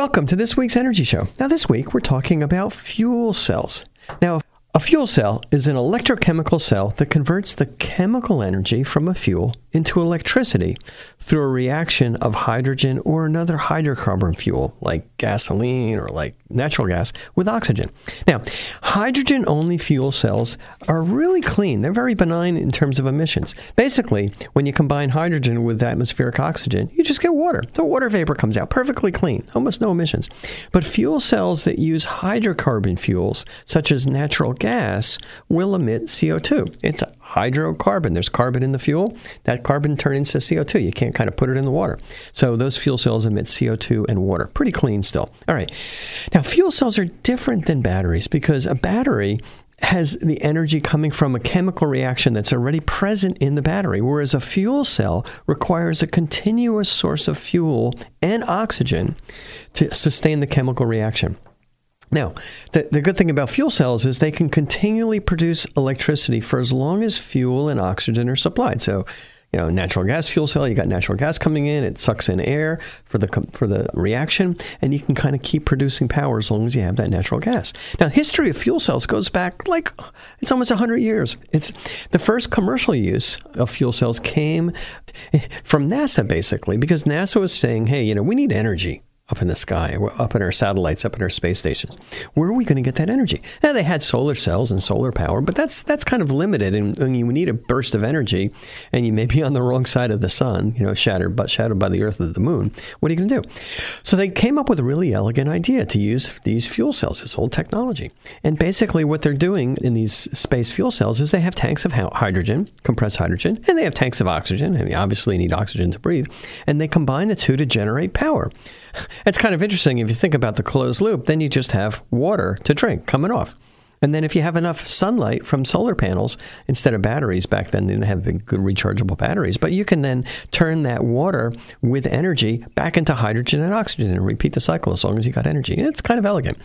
Welcome to this week's Energy Show. Now, this week we're talking about fuel cells. Now, a fuel cell is an electrochemical cell that converts the chemical energy from a fuel into electricity through a reaction of hydrogen or another hydrocarbon fuel like gasoline or like natural gas with oxygen. Now, hydrogen only fuel cells are really clean. They're very benign in terms of emissions. Basically, when you combine hydrogen with atmospheric oxygen, you just get water. The water vapor comes out perfectly clean, almost no emissions. But fuel cells that use hydrocarbon fuels, such as natural gas, will emit CO2. It's a hydrocarbon. There's carbon in the fuel. That carbon turns into CO2. You can't kind of put it in the water. So those fuel cells emit CO2 and water. Pretty clean still. All right. Now, fuel cells are different than batteries because a battery has the energy coming from a chemical reaction that's already present in the battery, whereas a fuel cell requires a continuous source of fuel and oxygen to sustain the chemical reaction. Now, the, the good thing about fuel cells is they can continually produce electricity for as long as fuel and oxygen are supplied. So, you know, natural gas fuel cell, you got natural gas coming in, it sucks in air for the for the reaction, and you can kind of keep producing power as long as you have that natural gas. Now, history of fuel cells goes back like it's almost 100 years. It's the first commercial use of fuel cells came from NASA basically because NASA was saying, "Hey, you know, we need energy up in the sky, up in our satellites, up in our space stations. Where are we going to get that energy? Now they had solar cells and solar power, but that's that's kind of limited. And when you need a burst of energy, and you may be on the wrong side of the sun, you know, shattered but shadowed by the Earth or the Moon, what are you going to do? So they came up with a really elegant idea to use these fuel cells, this old technology. And basically, what they're doing in these space fuel cells is they have tanks of hydrogen, compressed hydrogen, and they have tanks of oxygen. And they obviously need oxygen to breathe, and they combine the two to generate power. It's kind of interesting if you think about the closed loop, then you just have water to drink coming off. And then if you have enough sunlight from solar panels instead of batteries, back then they didn't have good rechargeable batteries, but you can then turn that water with energy back into hydrogen and oxygen and repeat the cycle as long as you got energy. It's kind of elegant.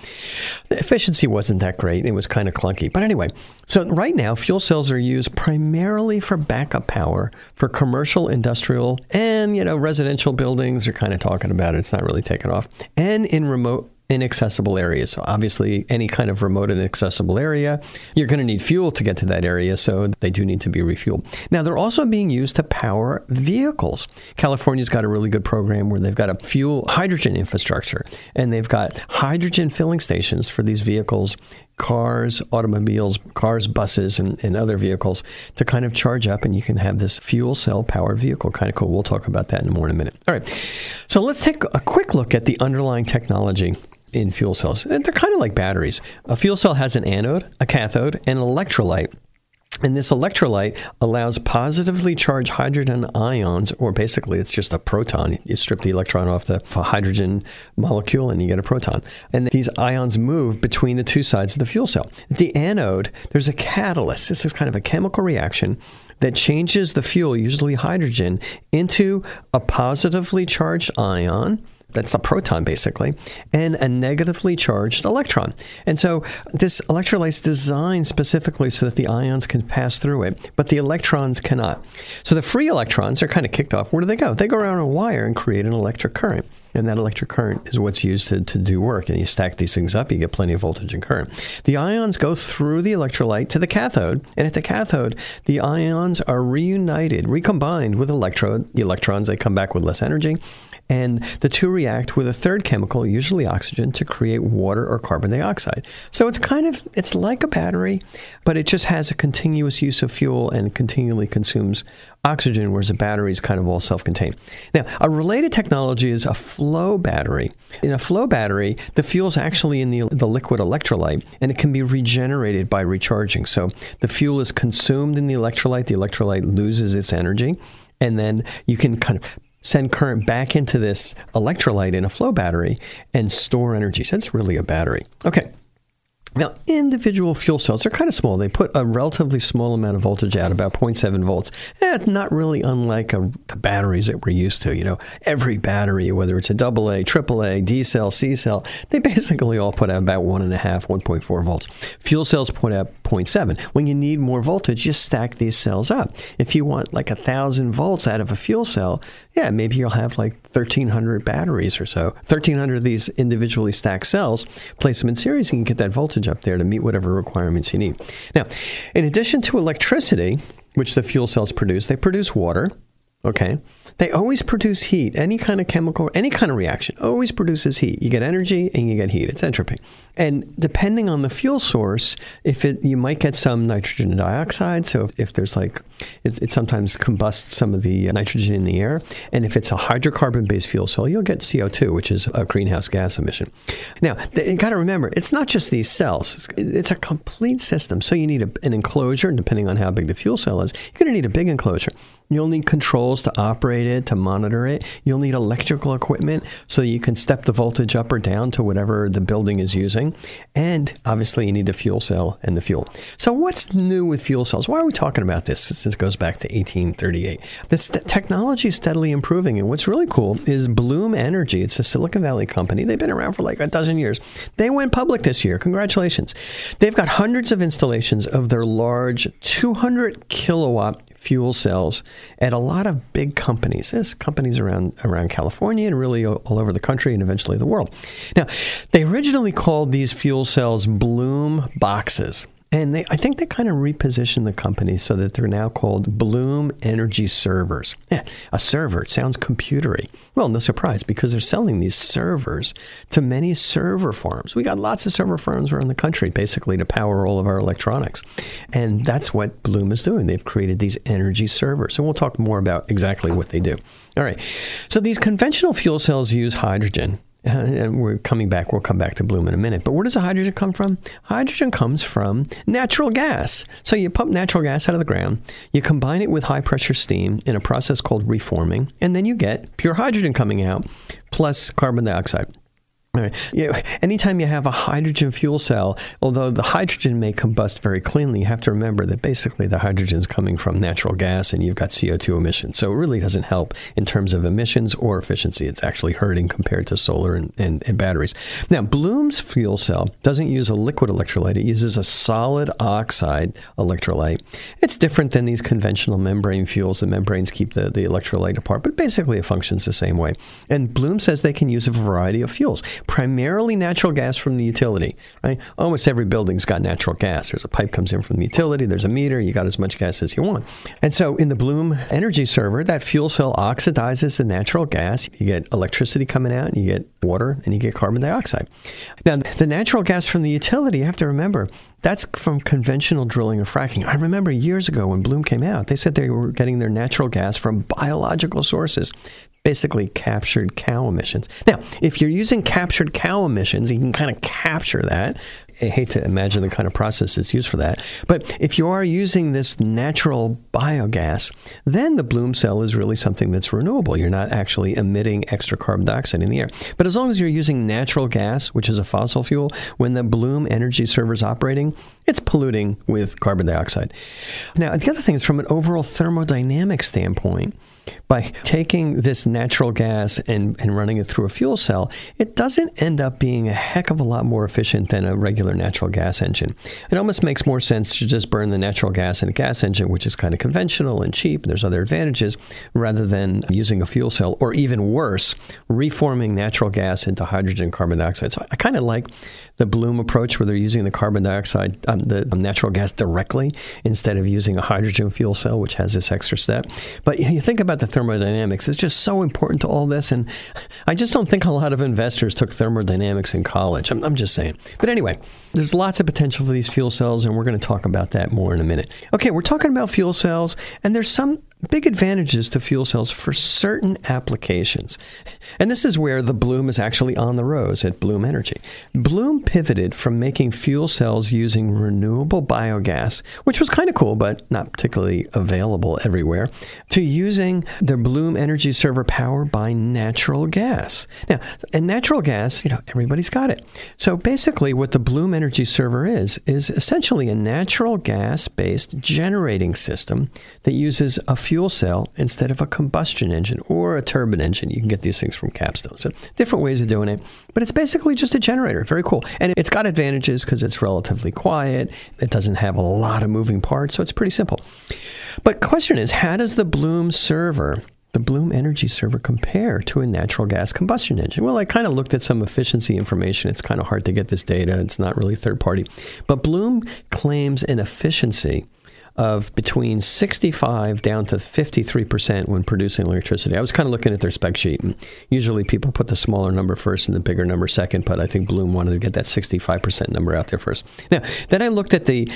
The efficiency wasn't that great. It was kind of clunky. But anyway, so right now fuel cells are used primarily for backup power for commercial, industrial, and you know residential buildings are kind of talking about it. It's not really taken off. And in remote inaccessible areas. So obviously, any kind of remote and inaccessible area, you're going to need fuel to get to that area, so they do need to be refueled. Now, they're also being used to power vehicles. California's got a really good program where they've got a fuel hydrogen infrastructure, and they've got hydrogen filling stations for these vehicles cars, automobiles, cars, buses, and, and, other vehicles to kind of charge up, and you can have this fuel cell powered vehicle. Kind of cool. We'll talk about that in more in a minute. All right. So let's take a quick look at the underlying technology in fuel cells. And They're kind of like batteries. A fuel cell has an anode, a cathode, and an electrolyte. And this electrolyte allows positively charged hydrogen ions, or basically it's just a proton. You strip the electron off the hydrogen molecule and you get a proton. And these ions move between the two sides of the fuel cell. At the anode, there's a catalyst. This is kind of a chemical reaction that changes the fuel, usually hydrogen, into a positively charged ion that's a proton basically, and a negatively charged electron. And so this electrolyte is designed specifically so that the ions can pass through it, but the electrons cannot. So the free electrons are kind of kicked off. Where do they go? They go around a wire and create an electric current. And that electric current is what's used to, to do work. And you stack these things up, you get plenty of voltage and current. The ions go through the electrolyte to the cathode. And at the cathode, the ions are reunited, recombined with electrode. The electrons, they come back with less energy and the two react with a third chemical, usually oxygen, to create water or carbon dioxide. So it's kind of it's like a battery, but it just has a continuous use of fuel and continually consumes oxygen, whereas a battery is kind of all self-contained. Now, a related technology is a flow battery. In a flow battery, the fuel is actually in the, the liquid electrolyte, and it can be regenerated by recharging. So the fuel is consumed in the electrolyte, the electrolyte loses its energy, and then you can kind of send current back into this electrolyte in a flow battery and store energy. So it's really a battery. Okay. Now, individual fuel cells are kind of small. They put a relatively small amount of voltage out, about 0.7 volts. Eh, it's not really unlike a, the batteries that we're used to. You know, every battery, whether it's a AA, AAA, D cell, C cell, they basically all put out about 1.5, 1.4 volts. Fuel cells put out 0.7. When you need more voltage, you stack these cells up. If you want like a thousand volts out of a fuel cell, yeah, maybe you'll have like 1,300 batteries or so. 1,300 of these individually stacked cells, place them in series, and you can get that voltage up there to meet whatever requirements you need. Now, in addition to electricity, which the fuel cells produce, they produce water. Okay. They always produce heat. Any kind of chemical, any kind of reaction always produces heat. You get energy and you get heat. It's entropy. And depending on the fuel source, if it you might get some nitrogen dioxide. So if, if there's like, it, it, sometimes combusts some of the nitrogen in the air. And if it's a hydrocarbon-based fuel cell, you'll get CO2, which is a greenhouse gas emission. Now, you got to remember, it's not just these cells. It's a complete system. So you need a, an enclosure, and depending on how big the fuel cell is, you're going to need a big enclosure. You'll need controls to operate it, to monitor it. You'll need electrical equipment so you can step the voltage up or down to whatever the building is using. And obviously, you need the fuel cell and the fuel. So, what's new with fuel cells? Why are we talking about this? Since it goes back to 1838. This technology is steadily improving. And what's really cool is Bloom Energy. It's a Silicon Valley company. They've been around for like a dozen years. They went public this year. Congratulations. They've got hundreds of installations of their large 200 kilowatt fuel cells at a lot of big companies. There's companies around around California and really all over the country and eventually the world. Now, they originally called these fuel cells Bloom boxes. And they, I think they kind of repositioned the company so that they're now called Bloom Energy Servers. A server, it sounds computery. Well, no surprise, because they're selling these servers to many server farms. We got lots of server farms around the country, basically, to power all of our electronics. And that's what Bloom is doing. They've created these energy servers. And we'll talk more about exactly what they do. All right. So these conventional fuel cells use hydrogen uh, and we're coming back. We'll come back to Bloom in a minute. But where does the hydrogen come from? Hydrogen comes from natural gas. So you pump natural gas out of the ground, you combine it with high pressure steam in a process called reforming, and then you get pure hydrogen coming out plus carbon dioxide. Right. You know, anytime you have a hydrogen fuel cell, although the hydrogen may combust very cleanly, you have to remember that basically the hydrogen is coming from natural gas and you've got CO2 emissions. So it really doesn't help in terms of emissions or efficiency. It's actually hurting compared to solar and, and, and batteries. Now, Bloom's fuel cell doesn't use a liquid electrolyte, it uses a solid oxide electrolyte. It's different than these conventional membrane fuels. The membranes keep the, the electrolyte apart, but basically it functions the same way. And Bloom says they can use a variety of fuels primarily natural gas from the utility. Right? Almost every building's got natural gas. There's a pipe comes in from the utility. There's a meter. You got as much gas as you want. And so in the Bloom energy server, that fuel cell oxidizes the natural gas. You get electricity coming out, and you get water, and you get carbon dioxide. Now, the natural gas from the utility, you have to remember, that's from conventional drilling and fracking. I remember years ago when Bloom came out, they said they were getting their natural gas from biological sources basically captured cow emissions. Now, if you're using captured cow emissions, you can kind of capture that. I hate to imagine the kind of process that's used for that. But if you are using this natural biogas, then the bloom cell is really something that's renewable. You're not actually emitting extra carbon dioxide in the air. But as long as you're using natural gas, which is a fossil fuel, when the bloom energy server is operating, it's polluting with carbon dioxide. Now, the other thing is from an overall thermodynamic standpoint, by taking this natural gas and, and running it through a fuel cell, it doesn't end up being a heck of a lot more efficient than a regular natural gas engine. It almost makes more sense to just burn the natural gas in a gas engine, which is kind of conventional and cheap, and there's other advantages, rather than using a fuel cell, or even worse, reforming natural gas into hydrogen carbon dioxide. So I kind of like the Bloom approach where they're using the carbon dioxide, um, the um, natural gas directly instead of using a hydrogen fuel cell, which has this extra step. But you think about the thermodynamics, is just so important to all this. And I just don't think a lot of investors took thermodynamics in college. I'm, I'm just saying. But anyway, there's lots of potential for these fuel cells, and we're going to talk about that more in a minute. Okay, we're talking about fuel cells, and there's some big advantages to fuel cells for certain applications. And this is where the Bloom is actually on the rose at Bloom Energy. Bloom pivoted from making fuel cells using renewable biogas, which was kind of cool, but not particularly available everywhere, to using the Bloom Energy server power by natural gas. Now, and natural gas, you know, everybody's got it. So basically, what the Bloom Energy server is, is essentially a natural gas based generating system that uses a fuel fuel cell instead of a combustion engine or a turbine engine. You can get these things from Capstone. So different ways of doing it, but it's basically just a generator. Very cool. And it's got advantages because it's relatively quiet. It doesn't have a lot of moving parts, so it's pretty simple. But question is, how does the Bloom server the Bloom Energy Server compare to a natural gas combustion engine? Well, I kind of looked at some efficiency information. It's kind of hard to get this data, it's not really third party. But Bloom claims an efficiency of between 65 down to 53% when producing electricity. I was kind of looking at their spec sheet. And usually people put the smaller number first and the bigger number second, but I think Bloom wanted to get that 65% number out there first. Now, then I looked at the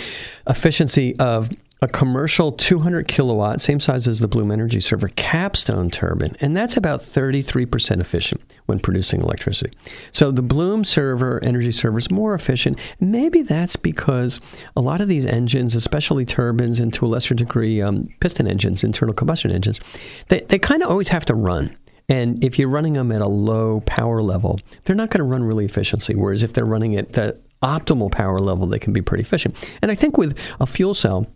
efficiency of a commercial 200 kilowatt, same size as the Bloom Energy Server capstone turbine, and that's about 33% efficient when producing electricity. So the Bloom server, energy server, is more efficient. Maybe that's because a lot of these engines, especially turbines and to a lesser degree um, piston engines, internal combustion engines, they, they kind of always have to run. And if you're running them at a low power level, they're not going to run really efficiently. Whereas if they're running at the optimal power level, they can be pretty efficient. And I think with a fuel cell,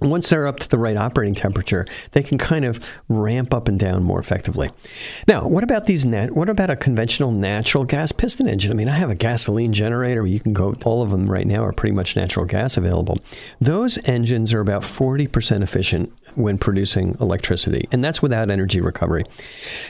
once they're up to the right operating temperature, they can kind of ramp up and down more effectively. Now, what about these? What about a conventional natural gas piston engine? I mean, I have a gasoline generator. You can go. All of them right now are pretty much natural gas available. Those engines are about forty percent efficient when producing electricity, and that's without energy recovery.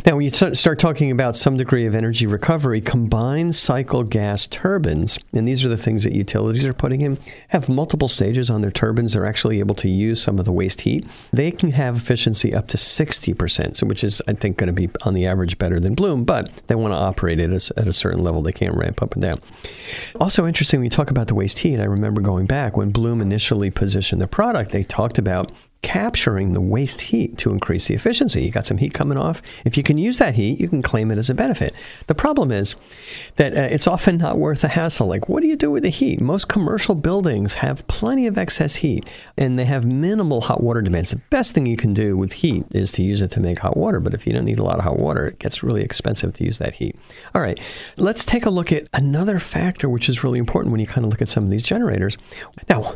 Now, when you start talking about some degree of energy recovery, combined cycle gas turbines, and these are the things that utilities are putting in, have multiple stages on their turbines. They're actually able to some of the waste heat, they can have efficiency up to 60%, so which is, I think, going to be on the average better than Bloom, but they want to operate it at a certain level. They can't ramp up and down. Also interesting, when you talk about the waste heat, I remember going back when Bloom initially positioned the product, they talked about capturing the waste heat to increase the efficiency. You got some heat coming off. If you can use that heat, you can claim it as a benefit. The problem is that uh, it's often not worth the hassle. Like, what do you do with the heat? Most commercial buildings have plenty of excess heat and they have minimal hot water demands. The best thing you can do with heat is to use it to make hot water. But if you don't need a lot of hot water, it gets really expensive to use that heat. All right, let's take a look at another factor which is really important when you kind of look at some of these generators. Now,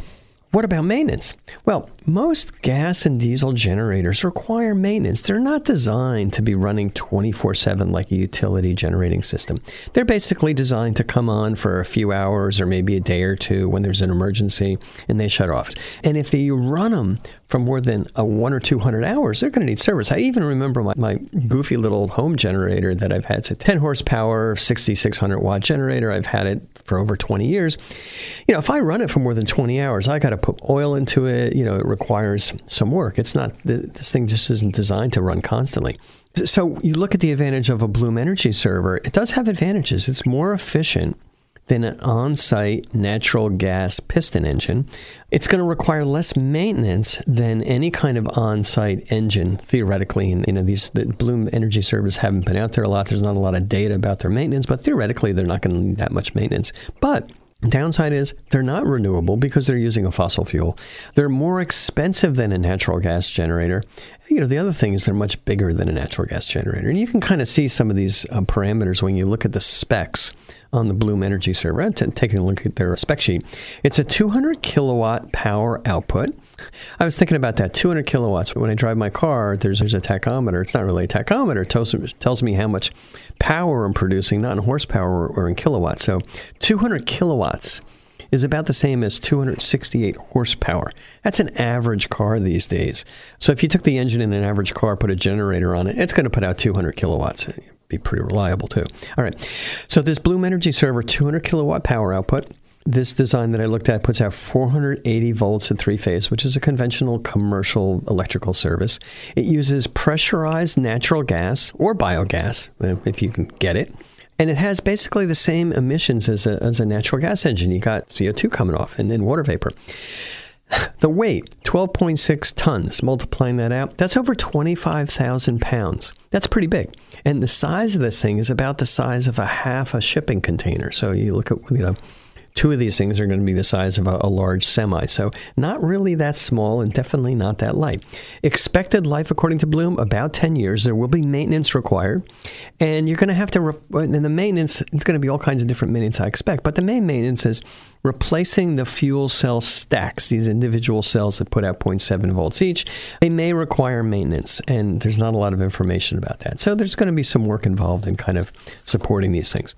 what about maintenance? Well, most gas and diesel generators require maintenance. They're not designed to be running 24 7 like a utility generating system. They're basically designed to come on for a few hours or maybe a day or two when there's an emergency and they shut off. And if you run them for more than a one or two hundred hours, they're going to need service. I even remember my, my goofy little home generator that I've had. It's a 10 horsepower, 6600 watt generator. I've had it for over 20 years. You know, if I run it for more than 20 hours, I got to put oil into it. You know, it requires some work. It's not, this thing just isn't designed to run constantly. So you look at the advantage of a Bloom Energy server, it does have advantages. It's more efficient than an on site natural gas piston engine. It's going to require less maintenance than any kind of on site engine, theoretically. And, you know, these the Bloom Energy servers haven't been out there a lot. There's not a lot of data about their maintenance, but theoretically, they're not going to need that much maintenance. But Downside is they're not renewable because they're using a fossil fuel. They're more expensive than a natural gas generator. You know, the other thing is they're much bigger than a natural gas generator. And you can kind of see some of these um, parameters when you look at the specs on the Bloom Energy server. And taking a look at their spec sheet, it's a 200 kilowatt power output. I was thinking about that 200 kilowatts. When I drive my car, there's, there's a tachometer. It's not really a tachometer. It tells, tells me how much power I'm producing, not in horsepower or in kilowatts. So 200 kilowatts is about the same as 268 horsepower. That's an average car these days. So if you took the engine in an average car, put a generator on it, it's going to put out 200 kilowatts be pretty reliable too. All right. So this Bloom Energy server, 200 kilowatt power output. This design that I looked at puts out 480 volts at three phase, which is a conventional commercial electrical service. It uses pressurized natural gas or biogas, uh, if you can get it. And it has basically the same emissions as a, as a natural gas engine. You got CO2 coming off and, and water vapor. The weight, 12.6 tons, multiplying that out, that's over 25,000 pounds. That's pretty big. And the size of this thing is about the size of a half a shipping container. So you look at, you know, Two of these things are going to be the size of a, a large semi, so not really that small and definitely not that light. Expected life, according to Bloom, about 10 years. There will be maintenance required, and you're going to have to, re- and the maintenance, it's going to be all kinds of different maintenance I expect, but the main maintenance is replacing the fuel cell stacks, these individual cells that put out 0.7 volts each, they may require maintenance, and there's not a lot of information about that. So there's going to be some work involved in kind of supporting these things.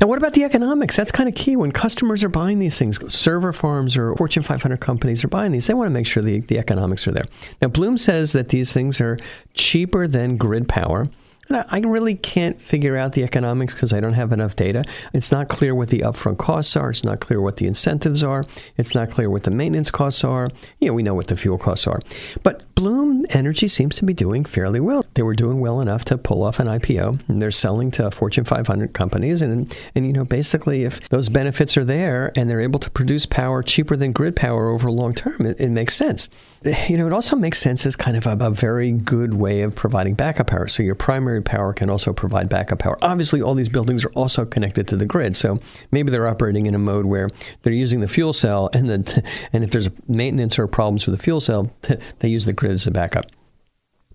Now, what about the economics? That's kind of key when customers are buying these things. Server farms or Fortune 500 companies are buying these. They want to make sure the, the economics are there. Now, Bloom says that these things are cheaper than grid power. And I really can't figure out the economics because I don't have enough data. It's not clear what the upfront costs are. It's not clear what the incentives are. It's not clear what the maintenance costs are. Yeah, we know what the fuel costs are. But Bloom Energy seems to be doing fairly well. They were doing well enough to pull off an IPO, and they're selling to Fortune 500 companies. And, and you know, basically, if those benefits are there and they're able to produce power cheaper than grid power over a long term, it, it makes sense. Eh, you know, it also makes sense as kind of a, a very good way of providing backup power. So your primary power can also provide backup power. Obviously, all these buildings are also connected to the grid, so maybe they're operating in a mode where they're using the fuel cell, and then and if there's maintenance or problems with the fuel cell, they use the grid as a backup.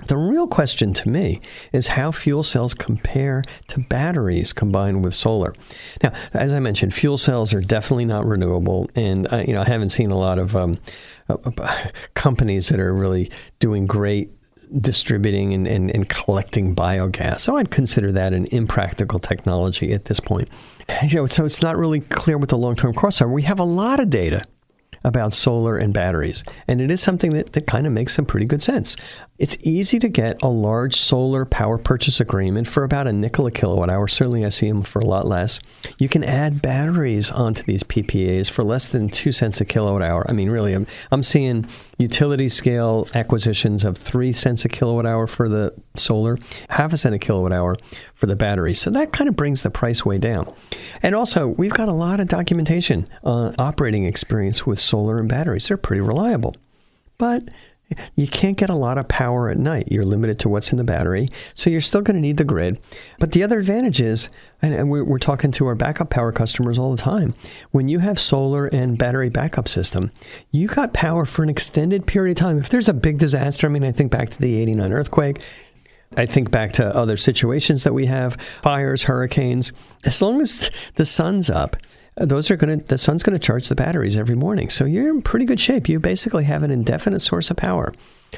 The real question to me is how fuel cells compare to batteries combined with solar. Now, as I mentioned, fuel cells are definitely not renewable, and I, you know I haven't seen a lot of um, uh, uh companies that are really doing great distributing and, and, and, collecting biogas. So I'd consider that an impractical technology at this point. You know, so it's not really clear what the long term costs are. We have a lot of data about solar and batteries, and it is something that, that kind of makes some pretty good sense. It's easy to get a large solar power purchase agreement for about a nickel a kilowatt hour. Certainly, I see them for a lot less. You can add batteries onto these PPAs for less than two cents a kilowatt hour. I mean, really, I'm, I'm seeing utility scale acquisitions of three cents a kilowatt hour for the solar, half a cent a kilowatt hour for the battery. So that kind of brings the price way down. And also, we've got a lot of documentation on operating experience with solar and batteries. They're pretty reliable. But you can't get a lot of power at night. You're limited to what's in the battery, so you're still going to need the grid. But the other advantage is, and we're talking to our backup power customers all the time, when you have solar and battery backup system, you got power for an extended period of time. If there's a big disaster, I mean, I think back to the 89 earthquake, I think back to other situations that we have fires, hurricanes. As long as the sun's up, those are going to the sun's going to charge the batteries every morning. So you're in pretty good shape. You basically have an indefinite source of power.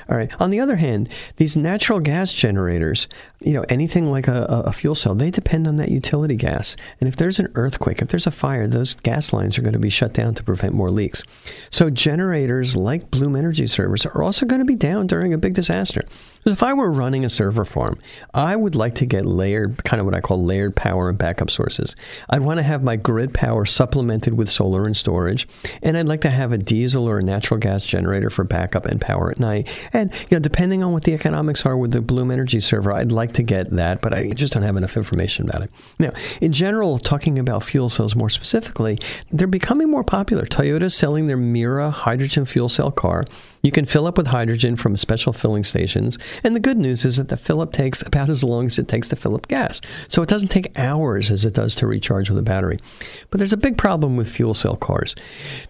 All right. On the other hand, these natural gas generators, you know, anything like a, a, fuel cell, they depend on that utility gas. And if there's an earthquake, if there's a fire, those gas lines are going to be shut down to prevent more leaks. So generators like Bloom Energy servers are also going to be down during a big disaster. If I were running a server farm, I would like to get layered, kind of what I call layered power and backup sources. I'd want to have my grid power supplemented with solar and storage, and I'd like to have a diesel or a natural gas generator for backup and power at night. And you know, depending on what the economics are with the Bloom Energy server, I'd like to get that, but I just don't have enough information about it. Now, in general, talking about fuel cells more specifically, they're becoming more popular. Toyota's selling their Mirai hydrogen fuel cell car. You can fill up with hydrogen from special filling stations, and the good news is that the fill up takes about as long as it takes to fill up gas. So it doesn't take hours as it does to recharge with a battery. But there's a big problem with fuel cell cars.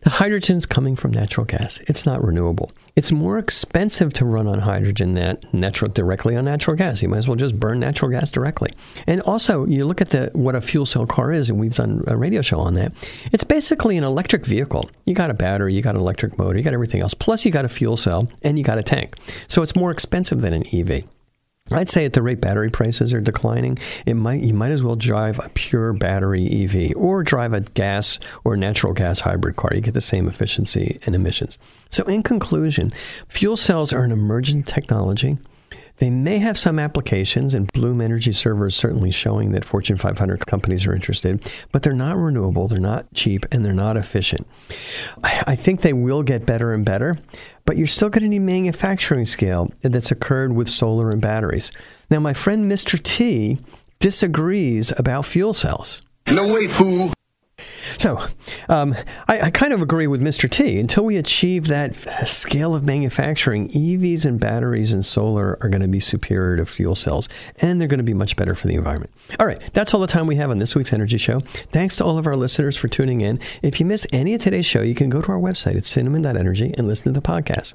The hydrogen's coming from natural gas. It's not renewable. It's more expensive to run on hydrogen than natural directly on natural gas. You might as well just burn natural gas directly. And also, you look at the what a fuel cell car is, and we've done a radio show on that. It's basically an electric vehicle. You got a battery, you got an electric motor, you got everything else. Plus, you got a fuel fuel cell, and you got a tank. So it's more expensive than an EV. I'd say at the rate battery prices are declining, it might you might as well drive a pure battery EV or drive a gas or natural gas hybrid car. You get the same efficiency and emissions. So in conclusion, fuel cells are an emerging technology. They may have some applications, and Bloom Energy Server is certainly showing that Fortune 500 companies are interested, but they're not renewable, they're not cheap, and they're not efficient. I think they will get better and better, but you're still going to need manufacturing scale that's occurred with solar and batteries. Now, my friend Mr. T disagrees about fuel cells. No way, fool. So, um, I, I, kind of agree with Mr. T. Until we achieve that scale of manufacturing, EVs and batteries and solar are going to be superior to fuel cells, and they're going to be much better for the environment. All right, that's all the time we have on this week's Energy Show. Thanks to all of our listeners for tuning in. If you missed any of today's show, you can go to our website at cinnamon.energy and listen to the podcast.